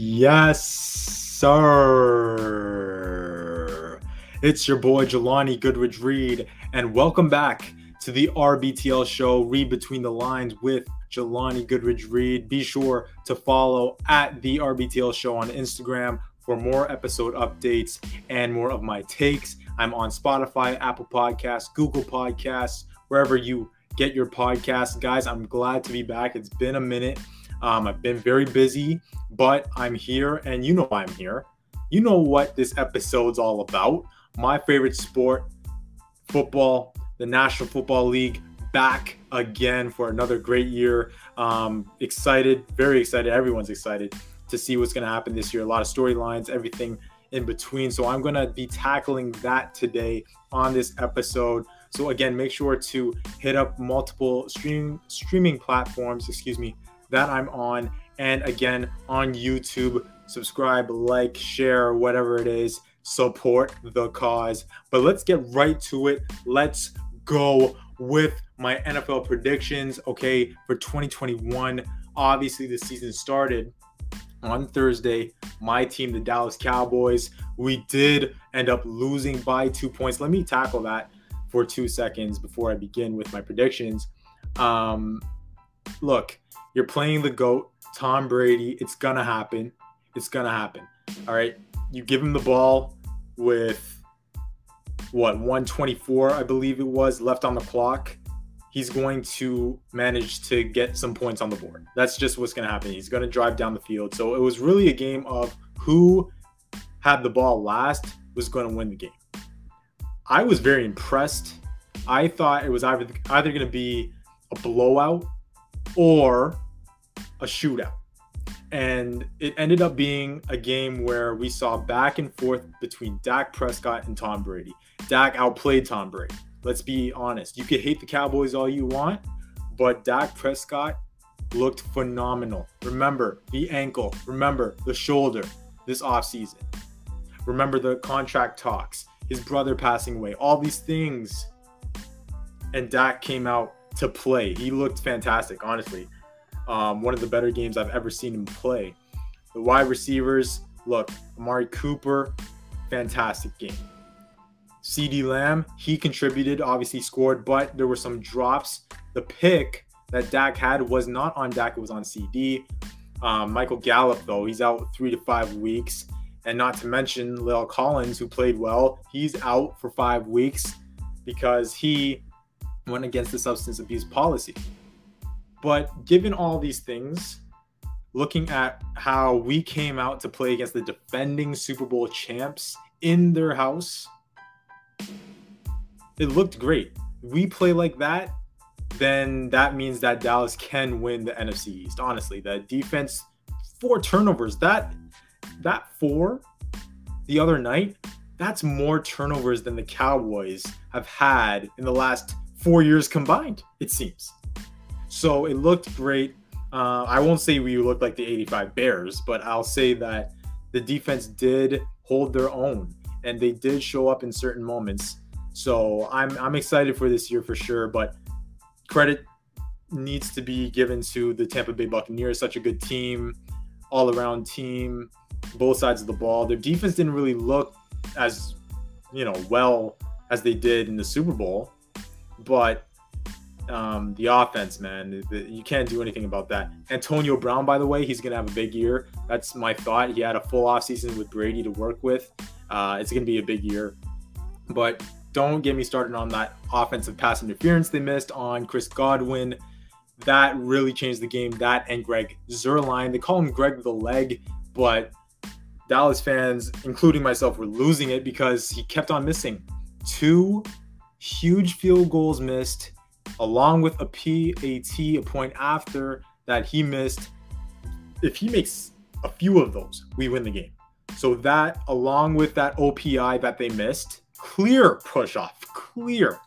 Yes, sir. It's your boy Jelani Goodridge Reed, and welcome back to the RBTL show, Read Between the Lines with Jelani Goodridge Reed. Be sure to follow at the RBTL show on Instagram for more episode updates and more of my takes. I'm on Spotify, Apple Podcasts, Google Podcasts, wherever you get your podcast. Guys, I'm glad to be back. It's been a minute. Um, I've been very busy, but I'm here and you know I'm here. You know what this episode's all about. My favorite sport, football, the National Football League, back again for another great year. Um, excited, very excited. Everyone's excited to see what's going to happen this year. A lot of storylines, everything in between. So I'm going to be tackling that today on this episode. So again, make sure to hit up multiple streaming streaming platforms, excuse me, that I'm on. And again, on YouTube, subscribe, like, share, whatever it is, support the cause. But let's get right to it. Let's go with my NFL predictions. Okay, for 2021. Obviously, the season started on Thursday. My team, the Dallas Cowboys, we did end up losing by two points. Let me tackle that for two seconds before I begin with my predictions. Um, look, you're playing the GOAT, Tom Brady. It's going to happen. It's going to happen. All right. You give him the ball with what, 124, I believe it was, left on the clock. He's going to manage to get some points on the board. That's just what's going to happen. He's going to drive down the field. So it was really a game of who had the ball last was going to win the game. I was very impressed. I thought it was either either going to be a blowout or a shootout. And it ended up being a game where we saw back and forth between Dak Prescott and Tom Brady. Dak outplayed Tom Brady. Let's be honest. You could hate the Cowboys all you want, but Dak Prescott looked phenomenal. Remember the ankle, remember the shoulder this offseason. Remember the contract talks, his brother passing away, all these things. And Dak came out to play. He looked fantastic, honestly. Um, one of the better games I've ever seen him play. The wide receivers, look, Amari Cooper, fantastic game. CeeDee Lamb, he contributed, obviously scored, but there were some drops. The pick that Dak had was not on Dak, it was on CeeDee. Um, Michael Gallup, though, he's out three to five weeks. And not to mention La'el Collins, who played well, he's out for five weeks because he went against the substance abuse policy. But given all these things, looking at how we came out to play against the defending Super Bowl champs in their house, it looked great. We play like that, then that means that Dallas can win the NFC East. Honestly, the defense, four turnovers, that that four the other night, that's more turnovers than the Cowboys have had in the last four years combined, it seems. So it looked great. Uh, I won't say we looked like the 85 Bears, but I'll say that the defense did hold their own and they did show up in certain moments. So I'm, I'm excited for this year for sure, but credit needs to be given to the Tampa Bay Buccaneers. Such a good team, all around team, both sides of the ball. Their defense didn't really look as, you know, well as they did in the Super Bowl, but um, the offense, man, you can't do anything about that. Antonio Brown, by the way, he's going to have a big year. That's my thought. He had a full offseason with Brady to work with. Uh, it's going to be a big year. But don't get me started on that offensive pass interference they missed on Chris Godwin. That really changed the game. That and Greg Zuerlein. They call him Greg the Leg, but Dallas fans, including myself, were losing it because he kept on missing. Two huge field goals missed along with a PAT, a point after that he missed. If he makes a few of those, we win the game. So that, along with that OPI that they missed, clear push off, clear.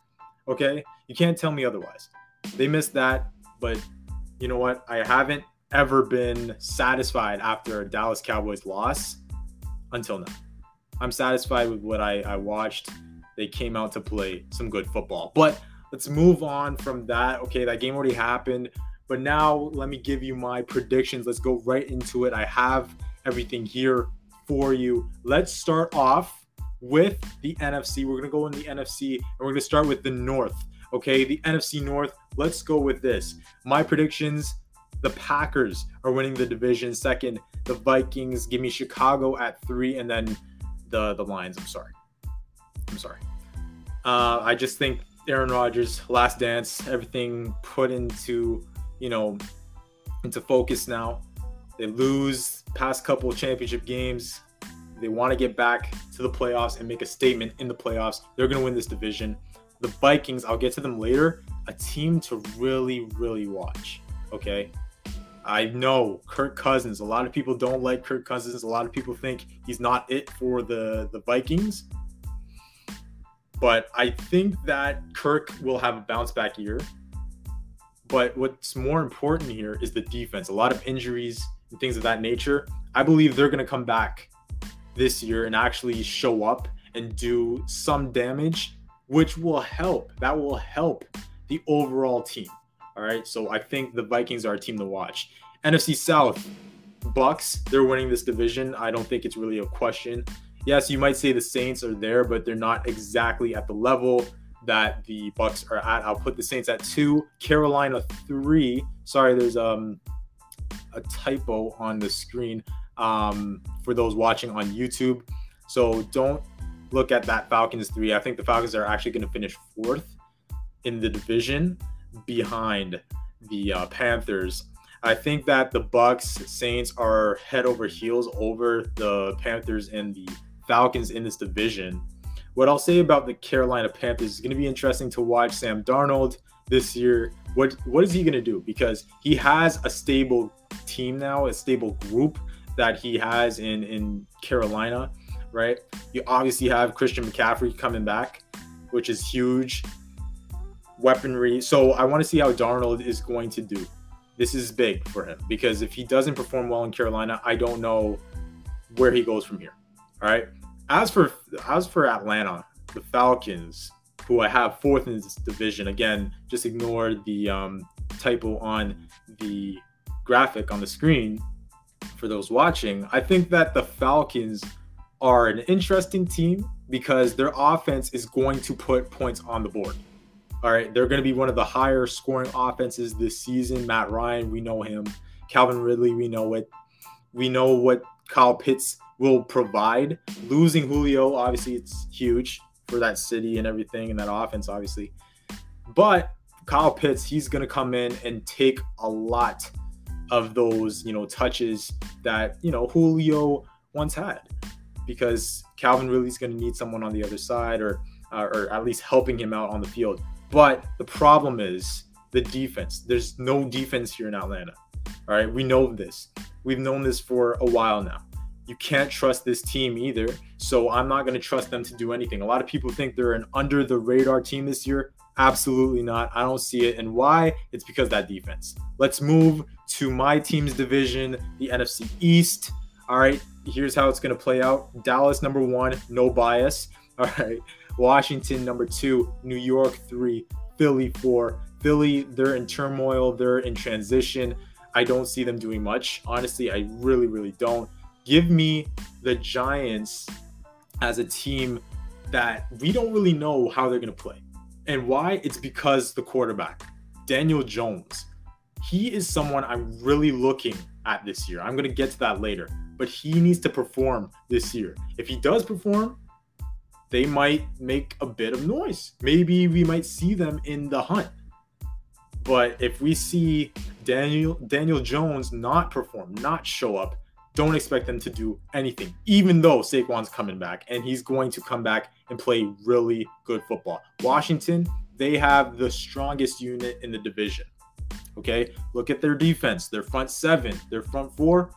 Okay, you can't tell me otherwise. They missed that, but you know what? I haven't ever been satisfied after a Dallas Cowboys loss until now. I'm satisfied with what I, I watched. They came out to play some good football, but let's move on from that. Okay, that game already happened. But now let me give you my predictions. Let's go right into it. I have everything here for you. Let's start off with the NFC. We're going to go in the NFC and we're going to start with the North. Okay, the NFC North. Let's go with this. My predictions the Packers are winning the division. Second, the Vikings. Give me Chicago at three, and then the the Lions. I'm sorry. I'm sorry. Uh, I just think Aaron Rodgers, last dance, everything put into you know into focus now. They lose past couple championship games. They want to get back to the playoffs and make a statement in the playoffs. They're going to win this division. The Vikings, I'll get to them later, a team to really, really watch. Okay. I know Kirk Cousins. A lot of people don't like Kirk Cousins. A lot of people think he's not it for the, the Vikings. But I think that Kirk will have a bounce back year. But what's more important here is the defense. A lot of injuries and things of that nature. I believe they're going to come back this year and actually show up and do some damage, which will help. That will help the overall team. All right. So I think the Vikings are a team to watch. NFC South, Bucks, they're winning this division. I don't think it's really a question. Yes, you might say the Saints are there, but they're not exactly at the level that the Bucks are at. I'll put the Saints at two, Carolina three. Sorry, there's um a typo on the screen um, for those watching on YouTube. So don't look at that Falcons three. I think the Falcons are actually going to finish fourth in the division behind the uh, Panthers. I think that the Bucks Saints are head over heels over the Panthers and the Falcons in this division. What I'll say about the Carolina Panthers is going to be interesting to watch Sam Darnold this year. What what is he going to do? Because he has a stable team now, a stable group that he has in in Carolina, right? You obviously have Christian McCaffrey coming back, which is huge weaponry. So I want to see how Darnold is going to do. This is big for him because if he doesn't perform well in Carolina, I don't know where he goes from here. All right. As for as for Atlanta, the Falcons, who I have fourth in this division, again, just ignore the um, typo on the graphic on the screen for those watching. I think that the Falcons are an interesting team because their offense is going to put points on the board. All right, they're going to be one of the higher scoring offenses this season. Matt Ryan, we know him. Calvin Ridley, we know it. We know what Kyle Pitts will provide. Losing Julio, obviously, it's huge for that city and everything and that offense, obviously. But Kyle Pitts, he's going to come in and take a lot of those, you know, touches that, you know, Julio once had because Calvin Ridley's going to need someone on the other side or, uh, or at least helping him out on the field. But the problem is the defense. There's no defense here in Atlanta. All right. We know this. We've known this for a while now. You can't trust this team either. So I'm not going to trust them to do anything. A lot of people think they're an under the radar team this year. Absolutely not. I don't see it. And why? It's because that defense. Let's move to my team's division, the NFC East. All right. Here's how it's going to play out Dallas, number one, no bias. All right. Washington, number two, New York, three, Philly, four. Philly, they're in turmoil, they're in transition. I don't see them doing much. Honestly, I really, really don't. Give me the Giants as a team that we don't really know how they're going to play. And why? It's because the quarterback, Daniel Jones, he is someone I'm really looking at this year. I'm going to get to that later, but he needs to perform this year. If he does perform, they might make a bit of noise. Maybe we might see them in the hunt. But if we see Daniel Daniel Jones not perform, not show up, don't expect them to do anything, even though Saquon's coming back and he's going to come back and play really good football. Washington, they have the strongest unit in the division. Okay, look at their defense, their front seven, their front four.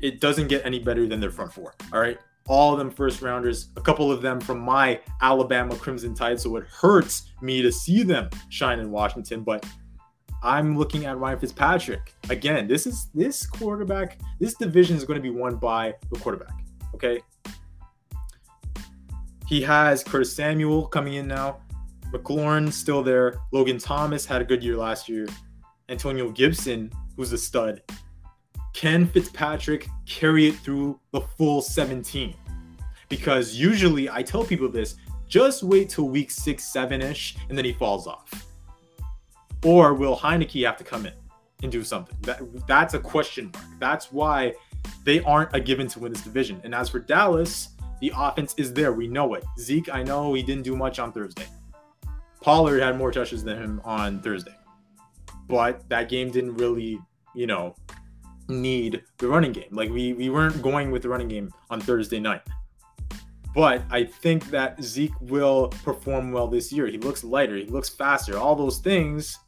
It doesn't get any better than their front four. All right, all of them first rounders, a couple of them from my Alabama Crimson Tide. So it hurts me to see them shine in Washington, but I'm looking at Ryan Fitzpatrick. Again, this is this quarterback, this division is going to be won by the quarterback. Okay. He has Curtis Samuel coming in now. McLaurin still there. Logan Thomas had a good year last year. Antonio Gibson, who's a stud. can Fitzpatrick carry it through the full 17? Because usually I tell people this just wait till week six, seven ish, and then he falls off. Or will Heinicke have to come in and do something? That, that's a question mark. That's why they aren't a given to win this division. And as for Dallas, the offense is there. We know it. Zeke, I know he didn't do much on Thursday. Pollard had more touches than him on Thursday. But that game didn't really, you know, need the running game. Like we we weren't going with the running game on Thursday night. But I think that Zeke will perform well this year. He looks lighter, he looks faster, all those things.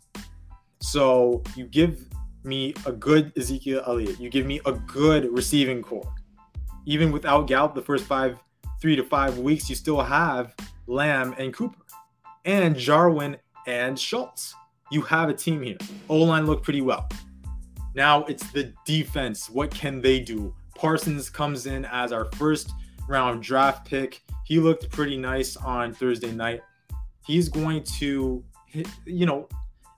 So you give me a good Ezekiel Elliott. You give me a good receiving corps. Even without Gallup, the first five, three to five weeks, you still have Lamb and Cooper and Jarwin and Schultz. You have a team here. O line looked pretty well. Now it's the defense. What can they do? Parsons comes in as our first round draft pick. He looked pretty nice on Thursday night. He's going to, you know,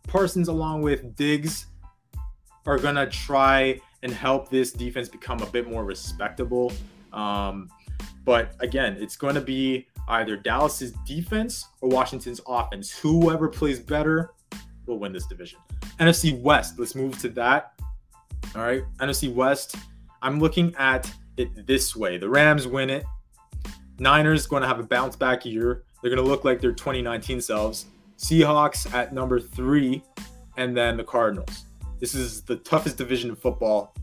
Parsons along with Diggs are to try and help this defense become a bit more respectable. Um, but again, it's going to be either Dallas's defense or Washington's offense. Whoever plays better will win this division. NFC West, let's move to that. All right, NFC West, I'm looking at it this way. The Rams win it. Niners going to have a bounce back year. They're going to look like their 2019 selves. Seahawks at number three, and then the Cardinals. This is the toughest division in football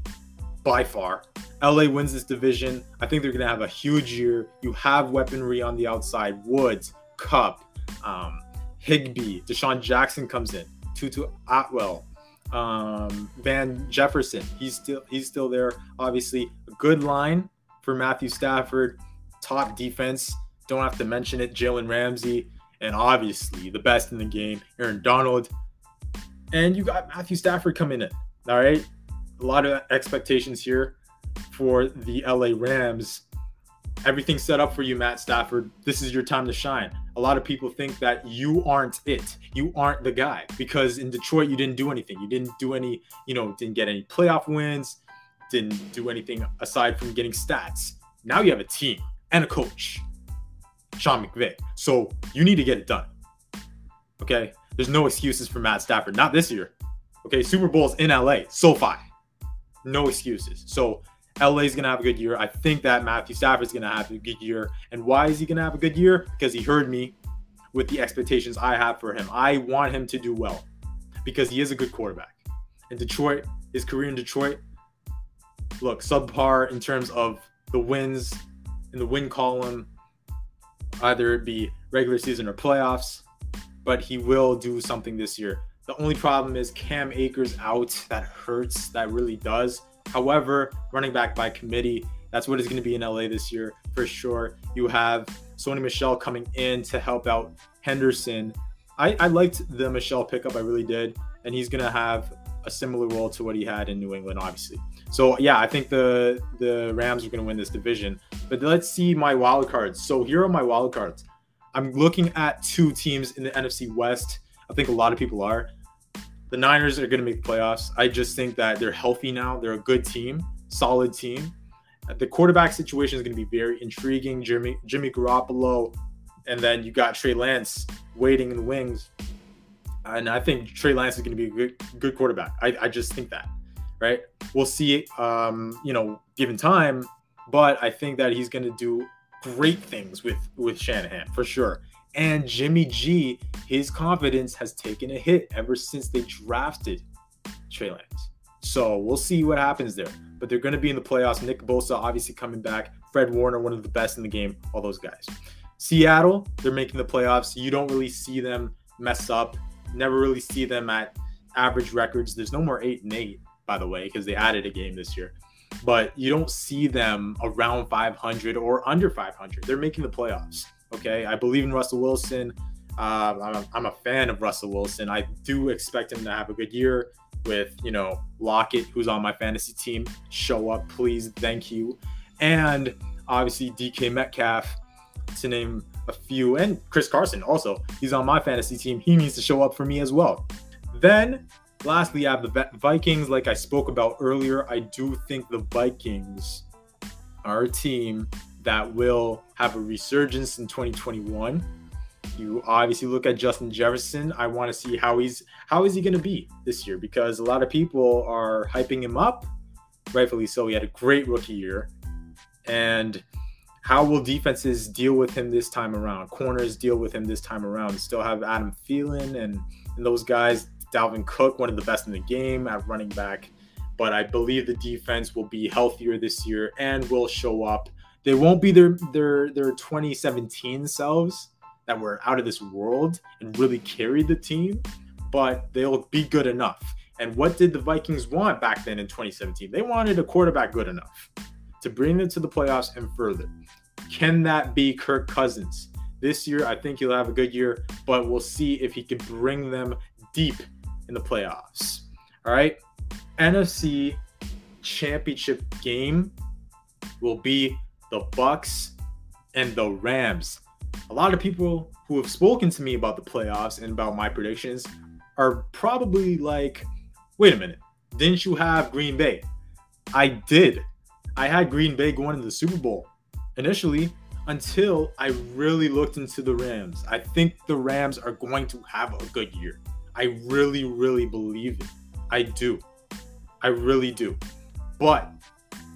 by far. LA wins this division. I think they're going to have a huge year. You have weaponry on the outside. Woods, Kupp, um, Higbee, DeSean Jackson comes in. Tutu Atwell, um, Van Jefferson. He's still he's still there. Obviously, a good line for Matthew Stafford. Top defense. Don't have to mention it. Jalen Ramsey, and obviously the best in the game, Aaron Donald. And you got Matthew Stafford coming in. All right, a lot of expectations here for the LA Rams. Everything's set up for you, Matt Stafford. This is your time to shine. A lot of people think that you aren't it. You aren't the guy because in Detroit, you didn't do anything. You didn't do any, you know, didn't get any playoff wins, didn't do anything aside from getting stats. Now you have a team and a coach, Sean McVay. So you need to get it done. Okay. There's no excuses for Matt Stafford. Not this year. Okay. Super Bowl's in LA. So SoFi. No excuses. So LA is going to have a good year. I think that Matthew Stafford is going to have a good year. And why is he going to have a good year? Because he heard me with the expectations I have for him. I want him to do well because he is a good quarterback. In Detroit, his career in Detroit, look, subpar in terms of the wins in the win column, either it be regular season or playoffs, but he will do something this year. The only problem is Cam Akers out. That hurts. That really does. However, running back by committee, that's what is going to be in LA this year for sure. You have Sony Michel coming in to help out Henderson. I, I liked the Michel pickup, I really did. And he's going to have a similar role to what he had in New England, obviously. So yeah, I think the the Rams are going to win this division. But let's see my wild cards. So here are my wild cards. I'm looking at two teams in the NFC West. I think a lot of people are. The Niners are going to make playoffs. I just think that they're healthy now. They're a good team, solid team. The quarterback situation is going to be very intriguing. Jimmy Jimmy Garoppolo, and then you got Trey Lance waiting in the wings. And I think Trey Lance is going to be a good good quarterback. I, I just think that, right? We'll see. Um, you know, given time, but I think that he's going to do great things with with Shanahan for sure. And Jimmy G, his confidence has taken a hit ever since they drafted Trey Lance. So we'll see what happens there. But they're going to be in the playoffs. Nick Bosa obviously coming back. Fred Warner, one of the best in the game. All those guys. Seattle, they're making the playoffs. You don't really see them mess up. Never really see them at average records. There's no more eight and eight, by the way, because they added a game this year. But you don't see them around 500 or under 500. They're making the playoffs. Okay, I believe in Russell Wilson. Uh, I'm, a, I'm a fan of Russell Wilson. I do expect him to have a good year with, you know, Lockett, who's on my fantasy team. Show up, please. Thank you. And obviously DK Metcalf, to name a few, and Chris Carson also. He's on my fantasy team. He needs to show up for me as well. Then lastly, I have the Vikings. Like I spoke about earlier, I do think the Vikings are a team that will have a resurgence in 2021. You obviously look at Justin Jefferson. I want to see how he's how is he going to be this year because a lot of people are hyping him up, rightfully so. He had a great rookie year, and how will defenses deal with him this time around? Corners deal with him this time around. Still have Adam Thielen and, and those guys. Dalvin Cook, one of the best in the game at running back. But I believe the defense will be healthier this year and will show up. They won't be their their their 2017 selves that were out of this world and really carried the team, but they'll be good enough. And what did the Vikings want back then in 2017? They wanted a quarterback good enough to bring them to the playoffs and further. Can that be Kirk Cousins? This year, I think he'll have a good year, but we'll see if he can bring them deep in the playoffs. All right. NFC championship game will be the Bucks and the Rams. A lot of people who have spoken to me about the playoffs and about my predictions are probably like, wait a minute, didn't you have Green Bay? I did. I had Green Bay going to the Super Bowl initially until I really looked into the Rams. I think the Rams are going to have a good year. I really, really believe it. I do. I really do. But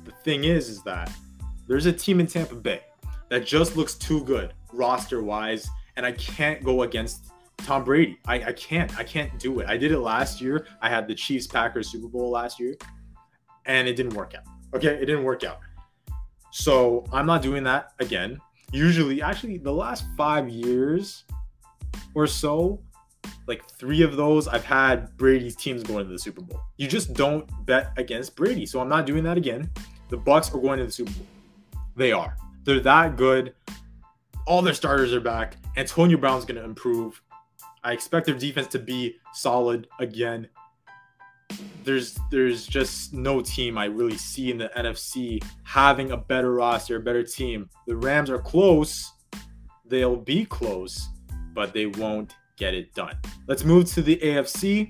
the thing is, is that there's a team in Tampa Bay that just looks too good roster wise, and I can't go against Tom Brady. I, I can't. I can't do it. I did it last year. I had the Chiefs Packers Super Bowl last year, and it didn't work out. Okay, it didn't work out. So I'm not doing that again. Usually, actually, the last five years or so, like three of those, I've had Brady's teams going to the Super Bowl. You just don't bet against Brady. So I'm not doing that again. The Bucks are going to the Super Bowl. They are. They're that good. All their starters are back. Antonio Brown's going to improve. I expect their defense to be solid again there's there's just no team I really see in the NFC having a better roster, a better team. The Rams are close. They'll be close, but they won't get it done. Let's move to the AFC.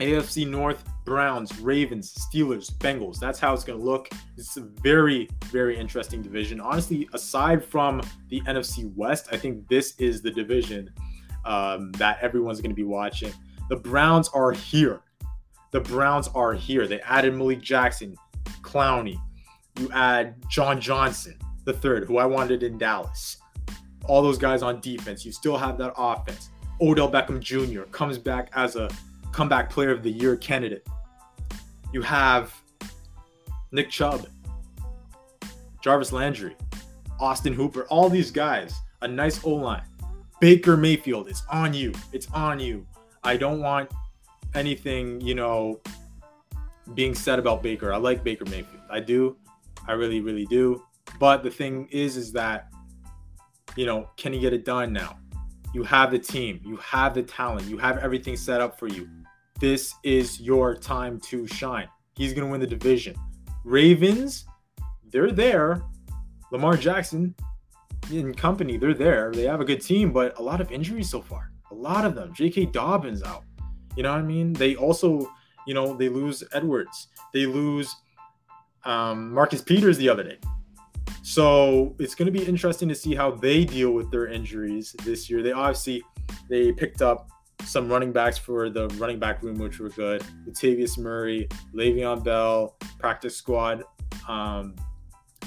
AFC North, Browns, Ravens, Steelers, Bengals. That's how it's going to look. It's a very, very interesting division. Honestly, aside from the NFC West, I think this is the division um, that everyone's going to be watching. The Browns are here the Browns are here. They added Malik Jackson, Clowney. You add John Johnson, the third, who I wanted in Dallas. All those guys on defense. You still have that offense. Odell Beckham Jr. comes back as a comeback player of the year candidate. You have Nick Chubb, Jarvis Landry, Austin Hooper, all these guys. A nice O line. Baker Mayfield, it's on you. It's on you. I don't want anything, you know, being said about Baker. I like Baker Mayfield. I do. I really, really do. But the thing is, is that, you know, can he get it done now? You have the team, you have the talent, you have everything set up for you. This is your time to shine. He's going to win the division. Ravens, they're there. Lamar Jackson and company, they're there. They have a good team, but a lot of injuries so far. A lot of them. J.K. Dobbins out. You know what I mean? They also, you know, they lose Edwards. They lose um, Marcus Peters the other day. So it's going to be interesting to see how they deal with their injuries this year. They obviously they picked up some running backs for the running back room, which were good. Latavius Murray, Le'Veon Bell, practice squad, um,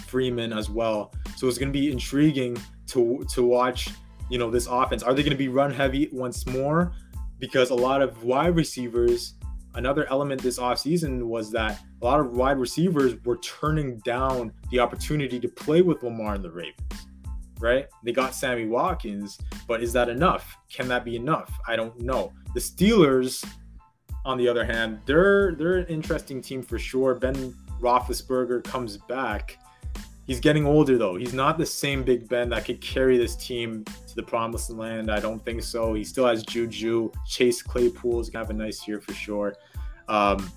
Freeman as well. So it's going to be intriguing to to watch. You know this offense. Are they going to be run heavy once more? because a lot of wide receivers, another element this offseason was that a lot of wide receivers were turning down the opportunity to play with Lamar and the Ravens, right? They got Sammy Watkins, but is that enough? Can that be enough? I don't know. The Steelers, on the other hand, they're they're an interesting team for sure. Ben Roethlisberger comes back. He's getting older though. He's not the same Big Ben that could carry this team to the promised land. I don't think so. He still has Juju. Chase Claypool is gonna have a nice year for sure. Um,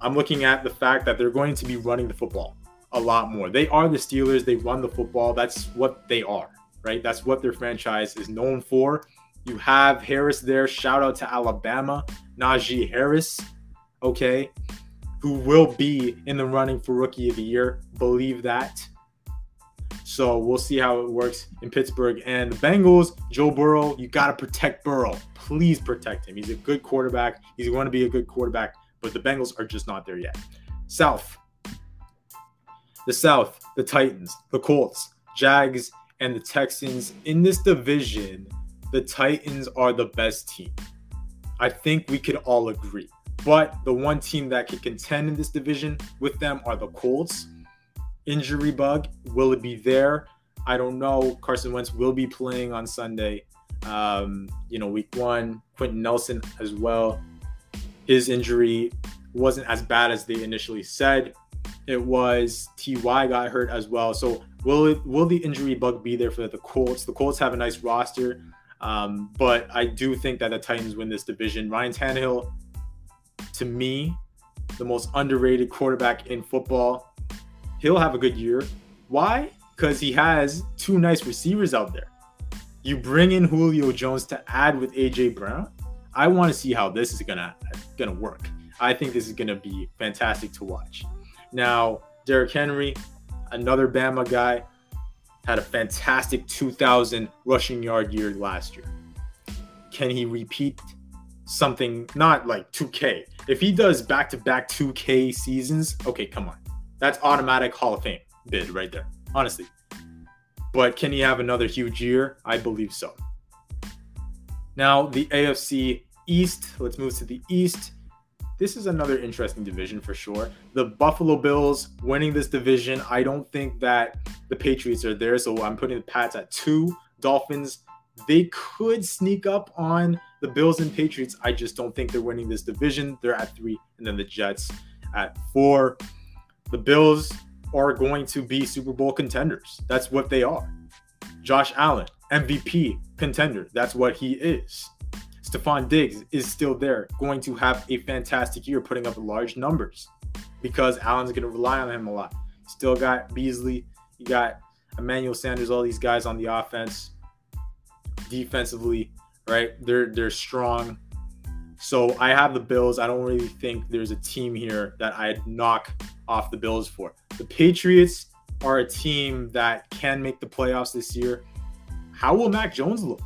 I'm looking at the fact that they're going to be running the football a lot more. They are the Steelers. They run the football. That's what they are, right? That's what their franchise is known for. You have Harris there. Shout out to Alabama. Najee Harris, okay, who will be in the running for rookie of the year. Believe that. So we'll see how it works in Pittsburgh. And the Bengals, Joe Burrow, you got to protect Burrow. Please protect him. He's a good quarterback. He's going to be a good quarterback, but the Bengals are just not there yet. South. The South, the Titans, the Colts, Jags, and the Texans. In this division, the Titans are the best team. I think we could all agree. But the one team that could contend in this division with them are the Colts. Injury bug, will it be there? I don't know. Carson Wentz will be playing on Sunday. Um, you know, week one, Quenton Nelson as well. His injury wasn't as bad as they initially said. It was Ty got hurt as well. So will it will the injury bug be there for the Colts? The Colts have a nice roster. Um, but I do think that the Titans win this division. Ryan Tannehill, to me, the most underrated quarterback in football. He'll have a good year. Why? Because he has two nice receivers out there. You bring in Julio Jones to add with AJ Brown. I want to see how this is gonna gonna work. I think this is gonna be fantastic to watch. Now, Derrick Henry, another Bama guy had a fantastic 2,000 rushing yard year last year. Can he repeat something not like 2K? If he does back to back 2K seasons, okay, come on. That's automatic Hall of Fame bid right there, honestly. But can he have another huge year? I believe so. Now, the AFC East, let's move to the East this is another interesting division for sure. The Buffalo Bills winning this division, I don't think that the Patriots are there. So I'm putting the Pats at two. Dolphins, they could sneak up on the Bills and Patriots. I just don't think they're winning this division. They're at three, and then the Jets at four. The Bills are going to be Super Bowl contenders. That's what they are. Josh Allen, MVP contender. That's what he is. Stefon Diggs is still there, going to have a fantastic year, putting up large numbers because Allen's going to rely on him a lot. Still got Beasley, you got Emmanuel Sanders, all these guys on the offense. Defensively, right? They're they're strong. So I have the Bills. I don't really think there's a team here that I'd knock off the Bills for. The Patriots are a team that can make the playoffs this year. How will Mac Jones look?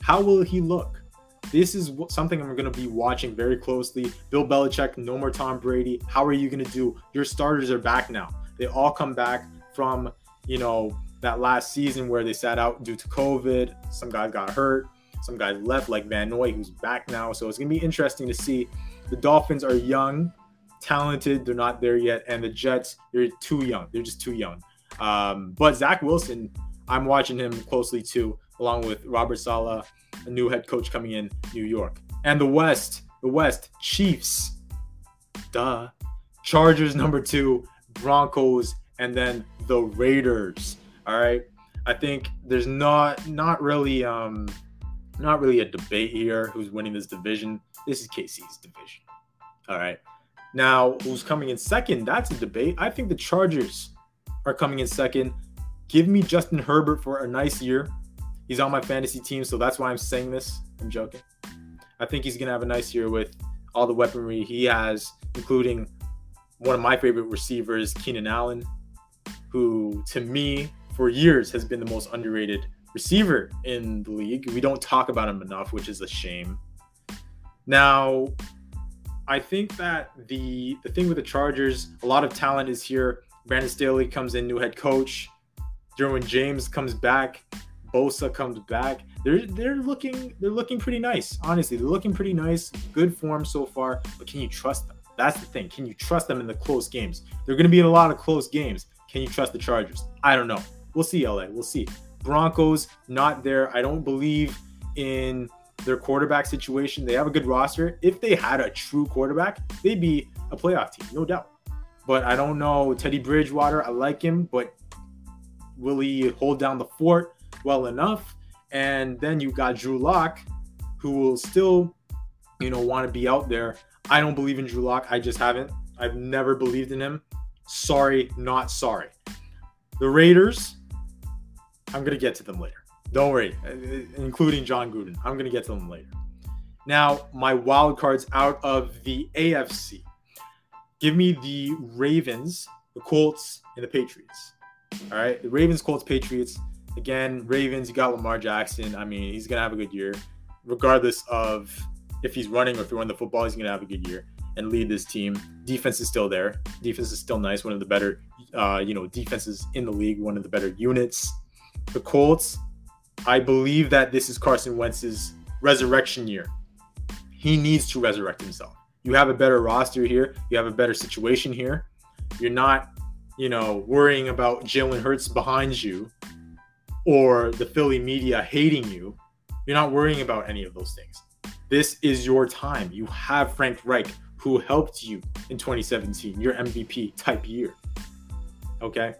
How will he look? This is something I'm going to be watching very closely. Bill Belichick, no more Tom Brady. How are you going to do? Your starters are back now. They all come back from, you know, that last season where they sat out due to COVID. Some guys got hurt. Some guys left, like Van Noy, who's back now. So it's going to be interesting to see. The Dolphins are young, talented. They're not there yet. And the Jets, they're too young. They're just too young. Um, but Zach Wilson, I'm watching him closely too, along with Robert Saleh, a new head coach coming in New York. And the West, the West, Chiefs, duh. Chargers number two, Broncos, and then the Raiders. All right. I think there's not not really um not really a debate here who's winning this division. This is KC's division. All right. Now, who's coming in second? That's a debate. I think the Chargers are coming in second. Give me Justin Herbert for a nice year. He's on my fantasy team, so that's why I'm saying this. I'm joking. I think he's going to have a nice year with all the weaponry he has, including one of my favorite receivers, Keenan Allen, who to me for years has been the most underrated receiver in the league. We don't talk about him enough, which is a shame. Now, I think that the the thing with the Chargers, a lot of talent is here. Brandon Staley comes in, new head coach. Derwin James comes back. Bosa comes back. They're they're looking they're looking pretty nice. Honestly, they're looking pretty nice. Good form so far, but can you trust them? That's the thing. Can you trust them in the close games? They're going to be in a lot of close games. Can you trust the Chargers? I don't know. We'll see, LA. We'll see. Broncos not there. I don't believe in their quarterback situation. They have a good roster. If they had a true quarterback, they'd be a playoff team, no doubt. But I don't know Teddy Bridgewater. I like him, but will he hold down the fort? well enough. And then you got Drew Lock, who will still, you know, want to be out there. I don't believe in Drew Lock. I just haven't. I've never believed in him. Sorry, not sorry. The Raiders, I'm going to get to them later. Don't worry, uh, including Jon Gruden. I'm going to get to them later. Now, my wild cards out of the AFC. Give me the Ravens, the Colts, and the Patriots. All right, the Ravens, Colts, Patriots. Again, Ravens, you got Lamar Jackson. I mean, he's gonna have a good year, regardless of if he's running or throwing the football. He's gonna have a good year and lead this team. Defense is still there. Defense is still nice. One of the better, uh, you know, defenses in the league. One of the better units. The Colts. I believe that this is Carson Wentz's resurrection year. He needs to resurrect himself. You have a better roster here. You have a better situation here. You're not, you know, worrying about Jalen Hurts behind you or the Philly media hating you. You're not worrying about any of those things. This is your time. You have Frank Reich, who helped you in 2017, your MVP type year. Okay?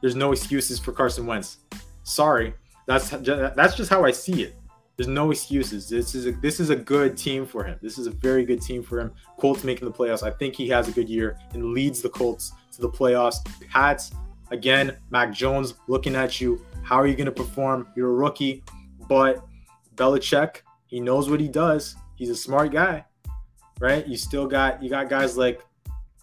There's no excuses for Carson Wentz. Sorry. That's that's just how I see it. There's no excuses. This is a this is a good team for him. This is a very good team for him. Colts making the playoffs. I think he has a good year and leads the Colts to the playoffs. Pats again, Mac Jones looking at you. How are you going to perform? You're a rookie, but Belichick, he knows what he does. He's a smart guy, right? You still got you got guys like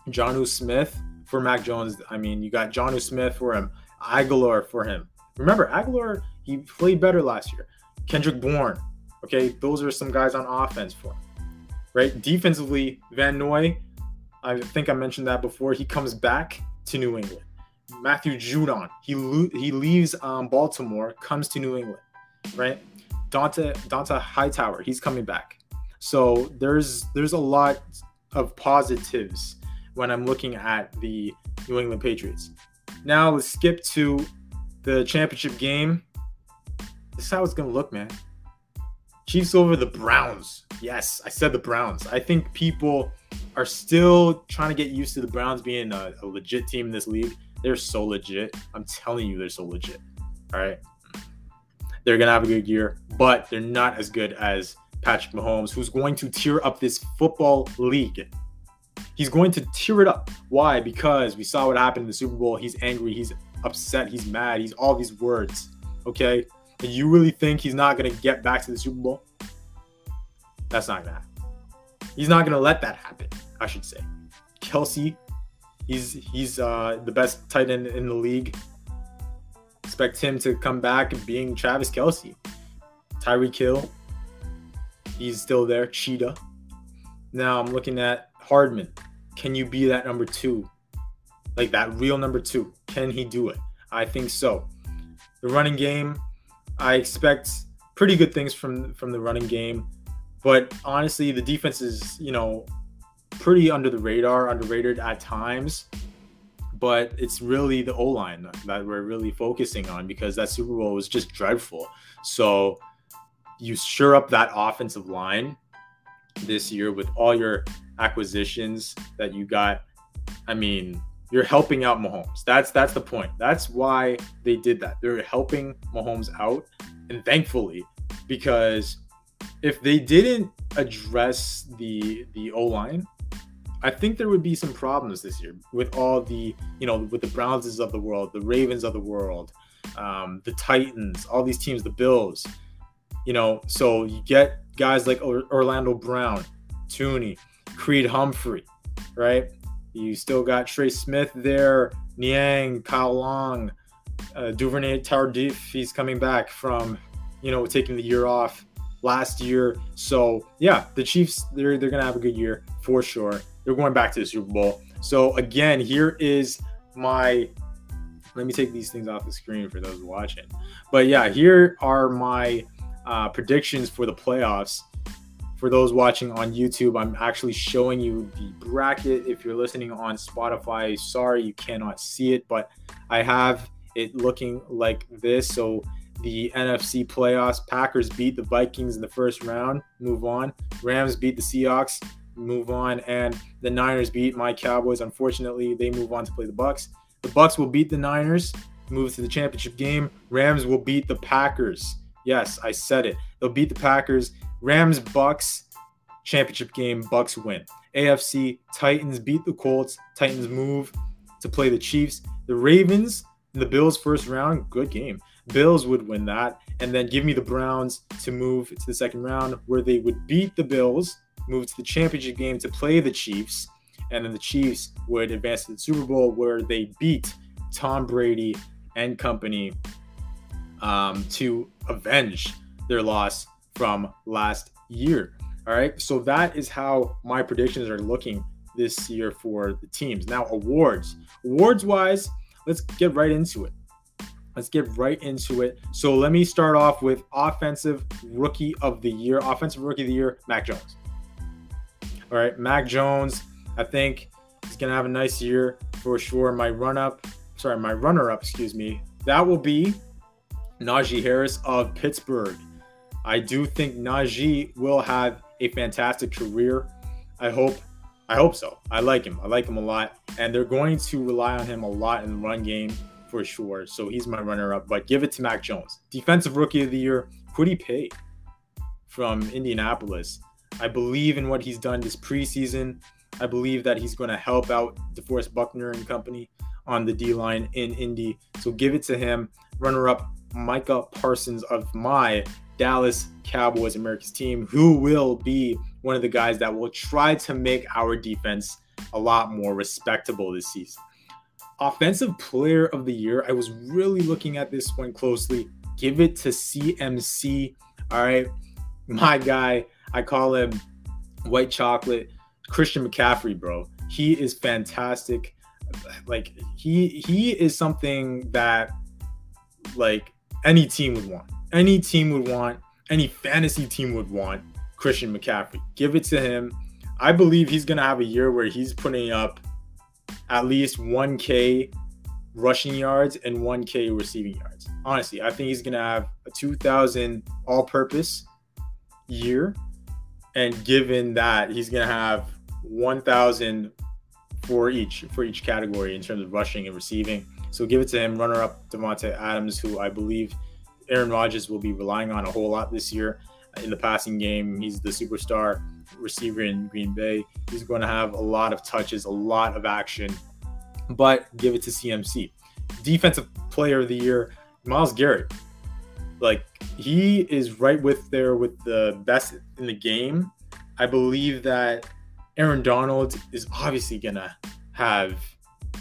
Jonnu Smith for Mac Jones. I mean, you got Jonnu Smith for him, Agholor for him. Remember, Agholor he played better last year. Kendrick Bourne. Okay, those are some guys on offense for him. Right? Defensively, Van Noy, I think I mentioned that before. He comes back to New England. Matthew Judon, he lo- he leaves um, Baltimore, comes to New England, right? Dont'a Dont'a Hightower, he's coming back. So there's there's a lot of positives when I'm looking at the New England Patriots. Now let's skip to the championship game this is how it's gonna look, man. Chiefs over the Browns. Yes, I said the Browns. I think people are still trying to get used to the Browns being a, a legit team in this league. They're so legit. I'm telling you, they're so legit. All right. They're gonna have a good year, but they're not as good as Patrick Mahomes, who's going to tear up this football league. He's going to tear it up. Why? Because we saw what happened in the Super Bowl. He's angry, he's upset, he's mad, he's all these words. Okay. And you really think he's not going to get back to the Super Bowl? That's not going to happen. He's not going to let that happen, I should say. Kelce, he's he's uh, the best tight end in the league. Expect him to come back being Travis Kelce. Tyreek Hill, he's still there. Cheetah. Now I'm looking at Hardman. Can you be that number two? Like that real number two? Can he do it? I think so. The running game, I expect pretty good things from from the running game, but honestly, the defense is you know pretty under the radar, underrated at times. But it's really the O line that we're really focusing on because that Super Bowl was just dreadful. So you sure up that offensive line this year with all your acquisitions that you got. I mean, you're helping out Mahomes. That's that's the point. That's why they did that. They're helping Mahomes out, and thankfully, because if they didn't address the the O line, I think there would be some problems this year with all the you know with the Browns of the world, the Ravens of the world, um, the Titans, all these teams, the Bills. You know, so you get guys like Orlando Brown, Thuney, Creed Humphrey, right? You still got Trey Smith there, Niang, Kyle Long, uh, Duvernay Tardif. He's coming back from, you know, taking the year off last year. So yeah, the Chiefs they're they're gonna have a good year for sure. They're going back to the Super Bowl. So again, here is my. Let me take these things off the screen for those watching. But yeah, here are my uh, predictions for the playoffs for those watching on YouTube, I'm actually showing you the bracket. If you're listening on Spotify, sorry you cannot see it, but I have it looking like this. So the NFC playoffs, Packers beat the Vikings in the first round, move on. Rams beat the Seahawks, move on, and the Niners beat my Cowboys. Unfortunately, they move on to play the Bucks. The Bucks will beat the Niners, move to the championship game. Rams will beat the Packers. Yes, I said it. They'll beat the Packers Rams Bucks championship game. Bucks win. AFC Titans beat the Colts. Titans move to play the Chiefs. The Ravens the Bills first round. Good game. Bills would win that, and then give me the Browns to move to the second round, where they would beat the Bills, move to the championship game to play the Chiefs, and then the Chiefs would advance to the Super Bowl, where they beat Tom Brady and company um, to avenge their loss from last year. All right, so that is how my predictions are looking this year for the teams. Now, awards. Awards wise, let's get right into it. Let's get right into it. So let me start off with offensive rookie of the year. Offensive rookie of the year, Mac Jones. All right, Mac Jones. I think he's gonna have a nice year for sure. My run up, sorry, my runner up, excuse me. That will be Najee Harris of Pittsburgh. I do think Najee will have a fantastic career. I hope I hope so. I like him. I like him a lot. And they're going to rely on him a lot in the run game for sure. So he's my runner up. But give it to Mac Jones. Defensive rookie of the year, Kwity Paye from Indianapolis. I believe in what he's done this preseason. I believe that he's going to help out DeForest Buckner and company on the D line in Indy. So give it to him. Runner up, Micah Parsons of my Dallas Cowboys America's team, who will be one of the guys that will try to make our defense a lot more respectable this season. Offensive player of the year, I was really looking at this one closely. Give it to CMC. All right. My guy, I call him white chocolate. Christian McCaffrey, bro. He is fantastic. Like he he is something that like any team would want any team would want, any fantasy team would want Christian McCaffrey. Give it to him. I believe he's going to have a year where he's putting up at least 1K rushing yards and 1K receiving yards. Honestly, I think he's going to have a 2,000 all purpose year. And given that, he's going to have 1,000 for each for each category in terms of rushing and receiving. So give it to him. Runner up Davante Adams, who I believe Aaron Rodgers will be relying on a whole lot this year in the passing game. He's the superstar receiver in Green Bay. He's going to have a lot of touches, a lot of action, but give it to CMC. Defensive player of the year, Myles Garrett. Like he is right with there with the best in the game. I believe that Aaron Donald is obviously going to have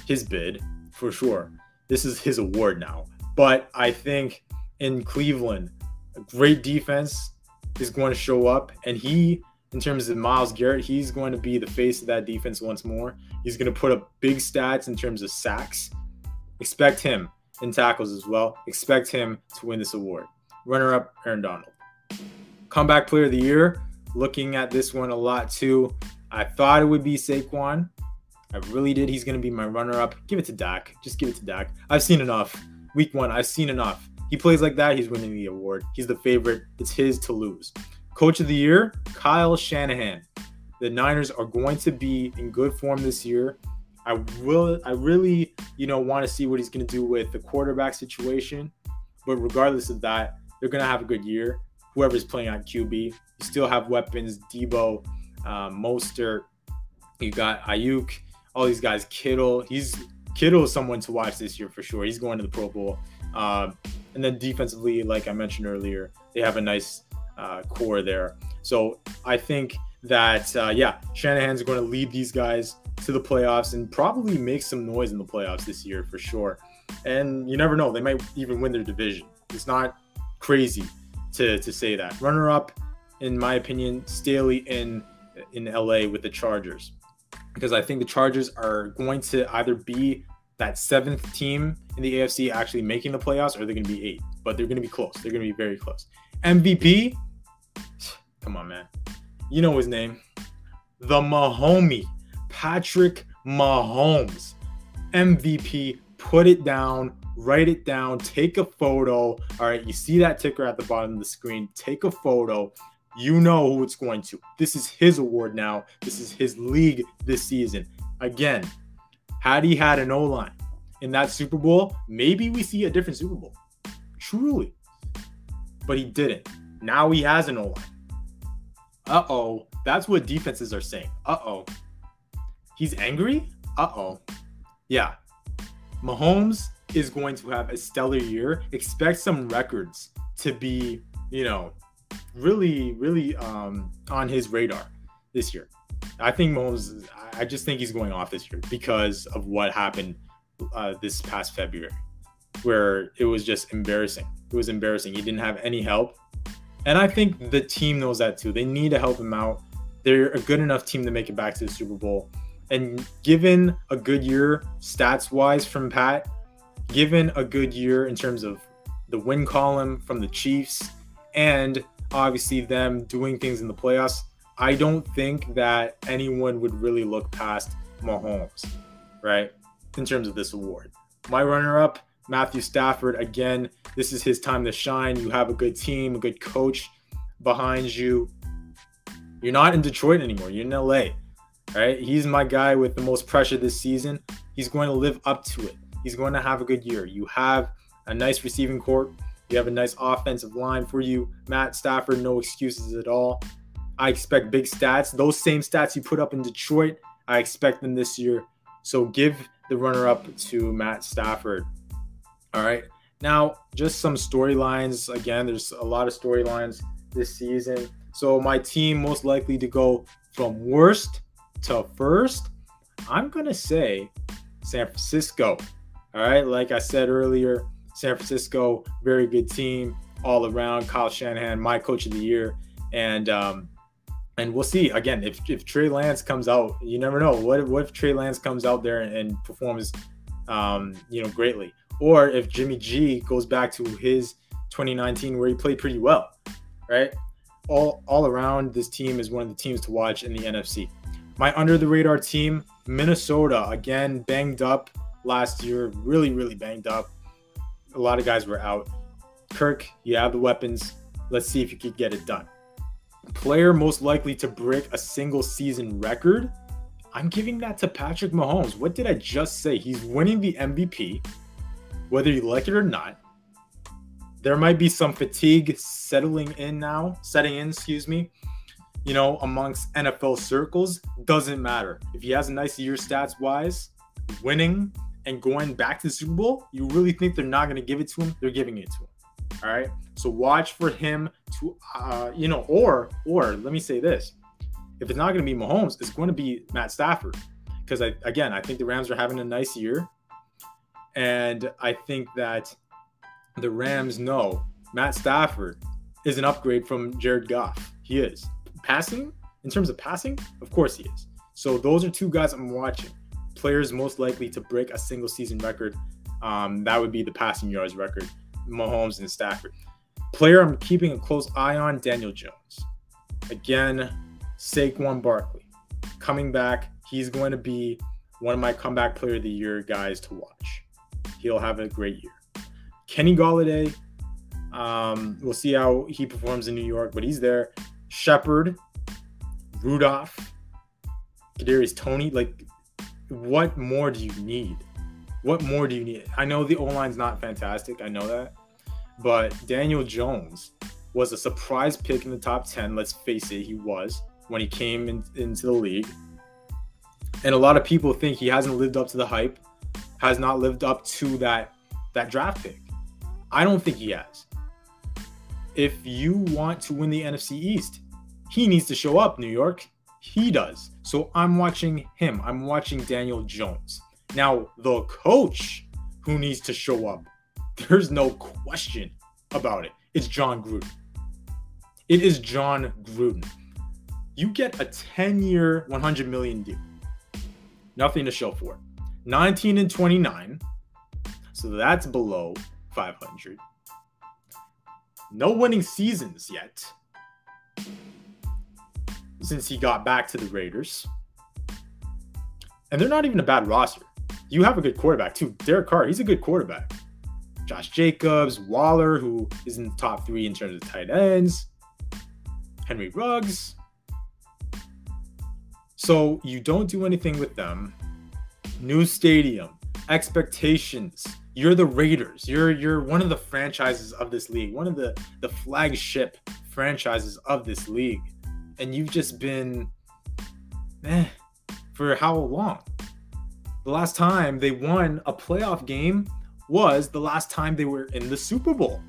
his bid for sure. This is his award now. But I think in Cleveland. A great defense is going to show up, and he, in terms of Myles Garrett, he's going to be the face of that defense once more. He's going to put up big stats in terms of sacks. Expect him in tackles as well. Expect him to win this award. Runner up, Aaron Donald. Comeback player of the year. Looking at this one a lot too. I thought it would be Saquon. I really did. He's going to be my runner up. Give it to Dak. Just give it to Dak. I've seen enough. Week one, I've seen enough. He plays like that, he's winning the award. He's the favorite. It's his to lose. Coach of the year, Kyle Shanahan. The Niners are going to be in good form this year. I will I really, you know, want to see what he's going to do with the quarterback situation. But regardless of that, they're going to have a good year. Whoever's playing on QB, you still have weapons, Deebo, um, Mostert, you got Aiyuk, all these guys, Kittle. He's Kittle is someone to watch this year for sure. He's going to the Pro Bowl. Um, and then defensively, like I mentioned earlier, they have a nice uh, core there. So I think that, uh, yeah, Shanahan's going to lead these guys to the playoffs and probably make some noise in the playoffs this year for sure. And you never know, they might even win their division. It's not crazy to, to say that. Runner up, in my opinion, Staley in in LA with the Chargers. Because I think the Chargers are going to either be that seventh team in the AFC actually making the playoffs, or they're going to be eight. But they're going to be close. They're going to be very close. MVP, come on, man. You know his name, the Mahomie, Patrick Mahomes, MVP. Put it down, write it down, take a photo. All right, you see that ticker at the bottom of the screen. Take a photo. You know who it's going to. This is his award now. This is his league this season. Again, had he had an O line in that Super Bowl, maybe we see a different Super Bowl. Truly. But he didn't. Now he has an O line. Uh oh. That's what defenses are saying. Uh oh. He's angry? Uh oh. Yeah. Mahomes is going to have a stellar year. Expect some records to be, you know, really, really um, on his radar this year. I think Mahomes. I just think he's going off this year because of what happened uh, this past February, where it was just embarrassing. It was embarrassing. He didn't have any help, and I think the team knows that too. They need to help him out. They're a good enough team to make it back to the Super Bowl. And given a good year stats wise from Pat, given a good year in terms of the win column from the Chiefs, and obviously them doing things in the playoffs, I don't think that anyone would really look past Mahomes, right? In terms of this award. My runner up, Matthew Stafford. Again, this is his time to shine. You have a good team, a good coach behind you. You're not in Detroit anymore. You're in LA, right? He's my guy with the most pressure this season. He's going to live up to it. He's going to have a good year. You have a nice receiving corps. You have a nice offensive line for you. Matt Stafford, no excuses at all. I expect big stats. Those same stats you put up in Detroit, I expect them this year. So give the runner up to Matt Stafford. All right. Now, just some storylines. Again, there's a lot of storylines this season. So my team most likely to go from worst to first, I'm going to say San Francisco. All right. Like I said earlier, San Francisco, very good team all around. Kyle Shanahan, my coach of the year. And um, and we'll see again if, if Trey Lance comes out. You never know. What if, what if Trey Lance comes out there and, and performs, um, you know, greatly, or if Jimmy G goes back to his 2019 where he played pretty well, right? All all around, this team is one of the teams to watch in the NFC. My under the radar team, Minnesota, again banged up last year, really really banged up. A lot of guys were out. Kirk, you have the weapons. Let's see if you could get it done player most likely to break a single season record, I'm giving that to Patrick Mahomes. What did I just say? He's winning the MVP, whether you like it or not. There might be some fatigue settling in now, setting in, excuse me, you know, amongst NFL circles. Doesn't matter. If he has a nice year stats wise, winning and going back to the Super Bowl, you really think they're not going to give it to him? They're giving it to him. All right. So watch for him to, uh, you know, or or let me say this: if it's not going to be Mahomes, it's going to be Matt Stafford. Because I again, I think the Rams are having a nice year, and I think that the Rams know Matt Stafford is an upgrade from Jared Goff. He is passing in terms of passing, of course he is. So those are two guys I'm watching. Players most likely to break a single season record. Um, that would be the passing yards record. Mahomes and Stafford. Player I'm keeping a close eye on, Daniel Jones. Again, Saquon Barkley. Coming back, he's going to be one of my comeback player of the year guys to watch. He'll have a great year. Kenny Golladay, um, we'll see how he performs in New York, but he's there. Shepard, Rudolph, Kadarius Toney. Like, what more do you need? What more do you need? I know the O line's not fantastic. I know that. But Daniel Jones was a surprise pick in the top 10. Let's face it, he was when he came in, into the league. And a lot of people think he hasn't lived up to the hype, has not lived up to that that draft pick. I don't think he has. If you want to win the NFC East, he needs to show up, New York. He does. So I'm watching him. I'm watching Daniel Jones. Now, the coach who needs to show up, there's no question about it. It's Jon Gruden. It is Jon Gruden. You get a 10 year, 100 million deal. Nothing to show for it. 19 and 29. So that's below 500. No winning seasons yet since he got back to the Raiders. And they're not even a bad roster you have a good quarterback too. Derek Carr, he's a good quarterback. Josh Jacobs, Waller, who is in the top three in terms of tight ends, Henry Ruggs. So you don't do anything with them. New stadium, expectations. You're the Raiders. You're you're one of the franchises of this league, one of the the flagship franchises of this league, and you've just been, eh, for how long? The last time they won a playoff game was the last time they were in the Super Bowl.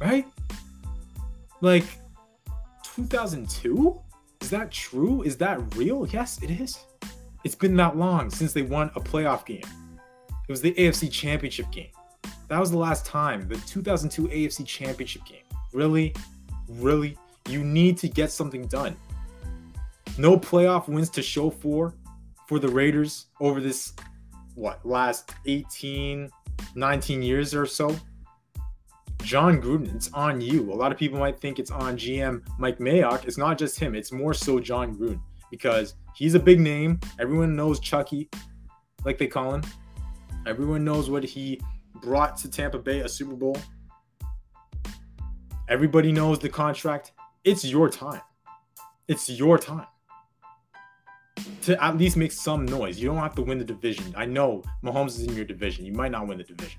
Right? Like 2002? Is that true? Is that real? Yes, it is. It's been that long since they won a playoff game. It was the AFC Championship game. That was the last time, the 2002 AFC Championship game. Really? Really? You need to get something done. No playoff wins to show for for the Raiders over this what last 18 19 years or so. Jon Gruden, it's on you. A lot of people might think it's on GM Mike Mayock. It's not just him, it's more so Jon Gruden because he's a big name. Everyone knows Chucky, like they call him. Everyone knows what he brought to Tampa Bay a Super Bowl. Everybody knows the contract. It's your time. It's your time to at least make some noise. You don't have to win the division. I know Mahomes is in your division. You might not win the division,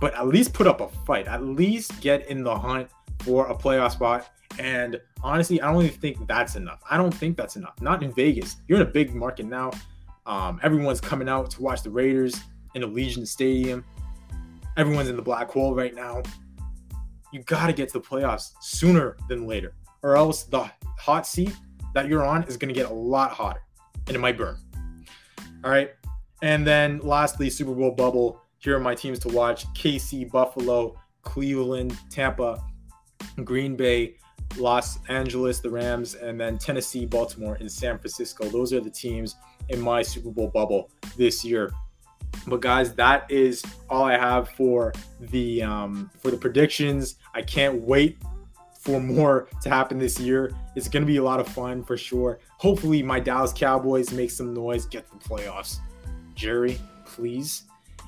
but at least put up a fight. At least get in the hunt for a playoff spot. And honestly, I don't even think that's enough. I don't think that's enough. Not in Vegas. You're in a big market now. Um, everyone's coming out to watch the Raiders in Allegiant Stadium. Everyone's in the black hole right now. You got to get to the playoffs sooner than later, or else the hot seat that you're on is going to get a lot hotter and it might burn. All right. And then lastly, Super Bowl bubble. Here are my teams to watch KC, Buffalo, Cleveland, Tampa, Green Bay, Los Angeles, the Rams, and then Tennessee, Baltimore, and San Francisco. Those are the teams in my Super Bowl bubble this year. But guys, that is all I have for the um, for the predictions. I can't wait for more to happen this year. It's going to be a lot of fun for sure. Hopefully, my Dallas Cowboys make some noise, get the playoffs. Jerry, please.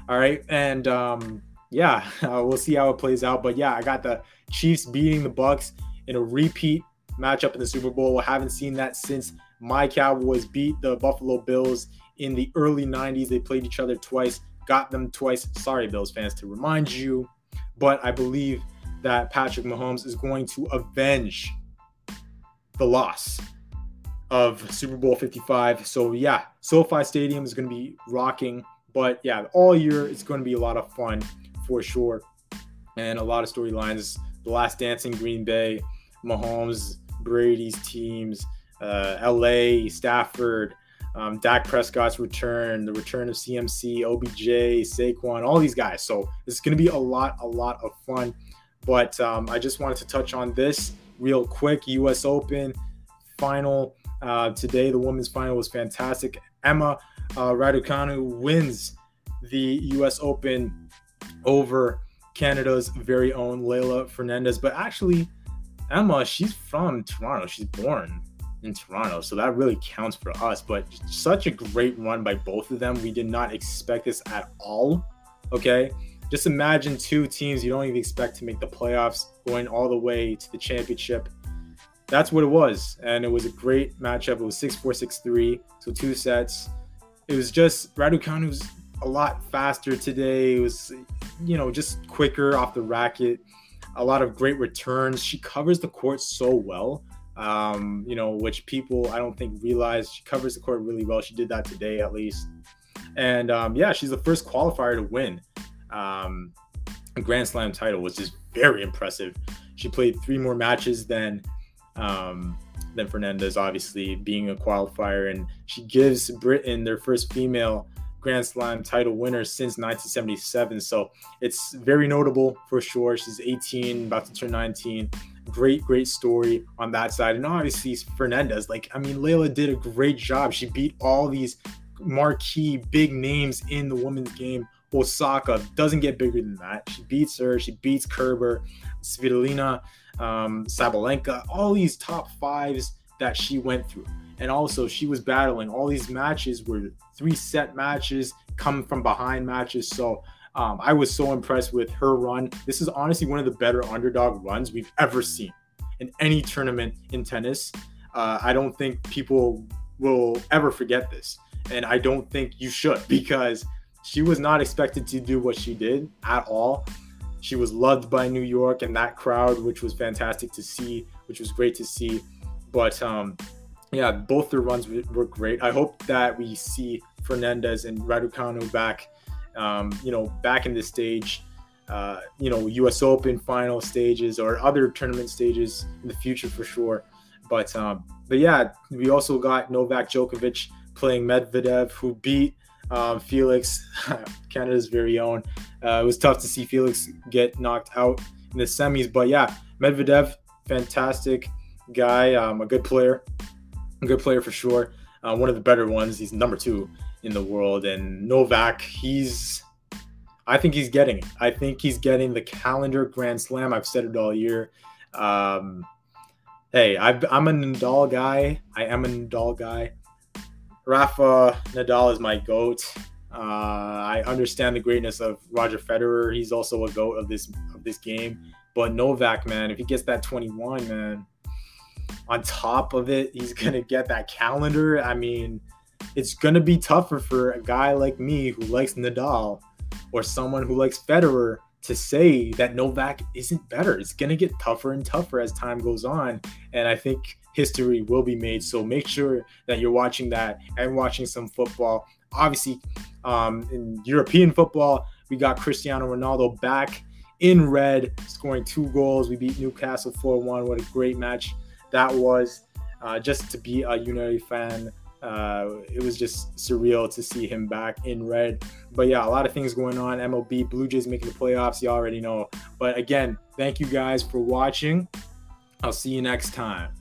All right, and um, yeah, uh, we'll see how it plays out. But yeah, I got the Chiefs beating the Bucs in a repeat matchup in the Super Bowl. I haven't seen that since my Cowboys beat the Buffalo Bills in the early 90s. They played each other twice, got them twice. Sorry, Bills fans, to remind you. But I believe that Patrick Mahomes is going to avenge the loss of Super Bowl 55. So yeah, SoFi Stadium is going to be rocking, but yeah, all year it's going to be a lot of fun for sure, and a lot of storylines. The Last Dance in Green Bay, Mahomes, Brady's teams, uh, LA, Stafford. Um, Dak Prescott's return, the return of CMC, OBJ, Saquon, all these guys. So it's going to be a lot, a lot of fun. But um, I just wanted to touch on this real quick. U.S. Open final uh, today. The women's final was fantastic. Emma uh, Raducanu wins the U.S. Open over Canada's very own Leylah Fernandez. But actually, Emma, she's from Toronto. She's born in Toronto, so that really counts for us. But such a great run by both of them. We did not expect this at all. Okay just imagine two teams you don't even expect to make the playoffs going all the way to the championship. That's what it was. And it was a great matchup. It was 6 4 6 3. So two sets. It was just Raducanu was a lot faster today. It was, you know, just quicker off the racket. A lot of great returns. She covers the court so well, um, you know, which people I don't think realize. She covers the court really well. She did that today at least. And um, yeah, she's the first qualifier to win um, Grand Slam title, which is very impressive. She played three more matches than um, than Fernandez, obviously being a qualifier, and she gives Britain their first female Grand Slam title winner since 1977. So it's very notable for sure. She's 18, about to turn 19. Great, great story on that side. And obviously, Fernandez, like, I mean, Leylah did a great job. She beat all these marquee big names in the women's game Osaka doesn't get bigger than that. She beats her. She beats Kerber, Svitolina, um, Sabalenka, all these top fives that she went through. And also, she was battling all these matches were three set matches, come from behind matches. So um, I was so impressed with her run. This is honestly one of the better underdog runs we've ever seen in any tournament in tennis. Uh, I don't think people will ever forget this. And I don't think you should because she was not expected to do what she did at all. She was loved by New York and that crowd, which was fantastic to see, which was great to see. But um, yeah, both their runs were great. I hope that we see Fernandez and Raducanu back um, you know, back in the stage, uh, you know, U.S. Open final stages or other tournament stages in the future for sure. But um, but yeah, we also got Novak Djokovic playing Medvedev, who beat um, Felix, Canada's very own. Uh, it was tough to see Felix get knocked out in the semis, but yeah, Medvedev, fantastic guy, um, a good player, a good player for sure. Uh, one of the better ones. He's number two in the world, and Novak, he's. I think he's getting it. I think he's getting the calendar Grand Slam. I've said it all year. Um, hey, i am a Nadal guy. I am a Nadal guy. Rafa Nadal is my goat. Uh, I understand the greatness of Roger Federer. He's also a goat of this of this game. But Novak, man, if he gets that 21, man, on top of it, he's gonna get that calendar. I mean, it's gonna be tougher for a guy like me who likes Nadal or someone who likes Federer to say that Novak isn't better. It's to get tougher and tougher as time goes on. And I think history will be made. So make sure that you're watching that and watching some football. Obviously, um, in European football, we got Cristiano Ronaldo back in red, scoring two goals. We beat Newcastle 4 1. What a great match that was. Uh, just to be a United fan uh, it was just surreal to see him back in red. But yeah, a lot of things going on. MLB, Blue Jays making the playoffs. You already know. But again, thank you guys for watching. I'll see you next time.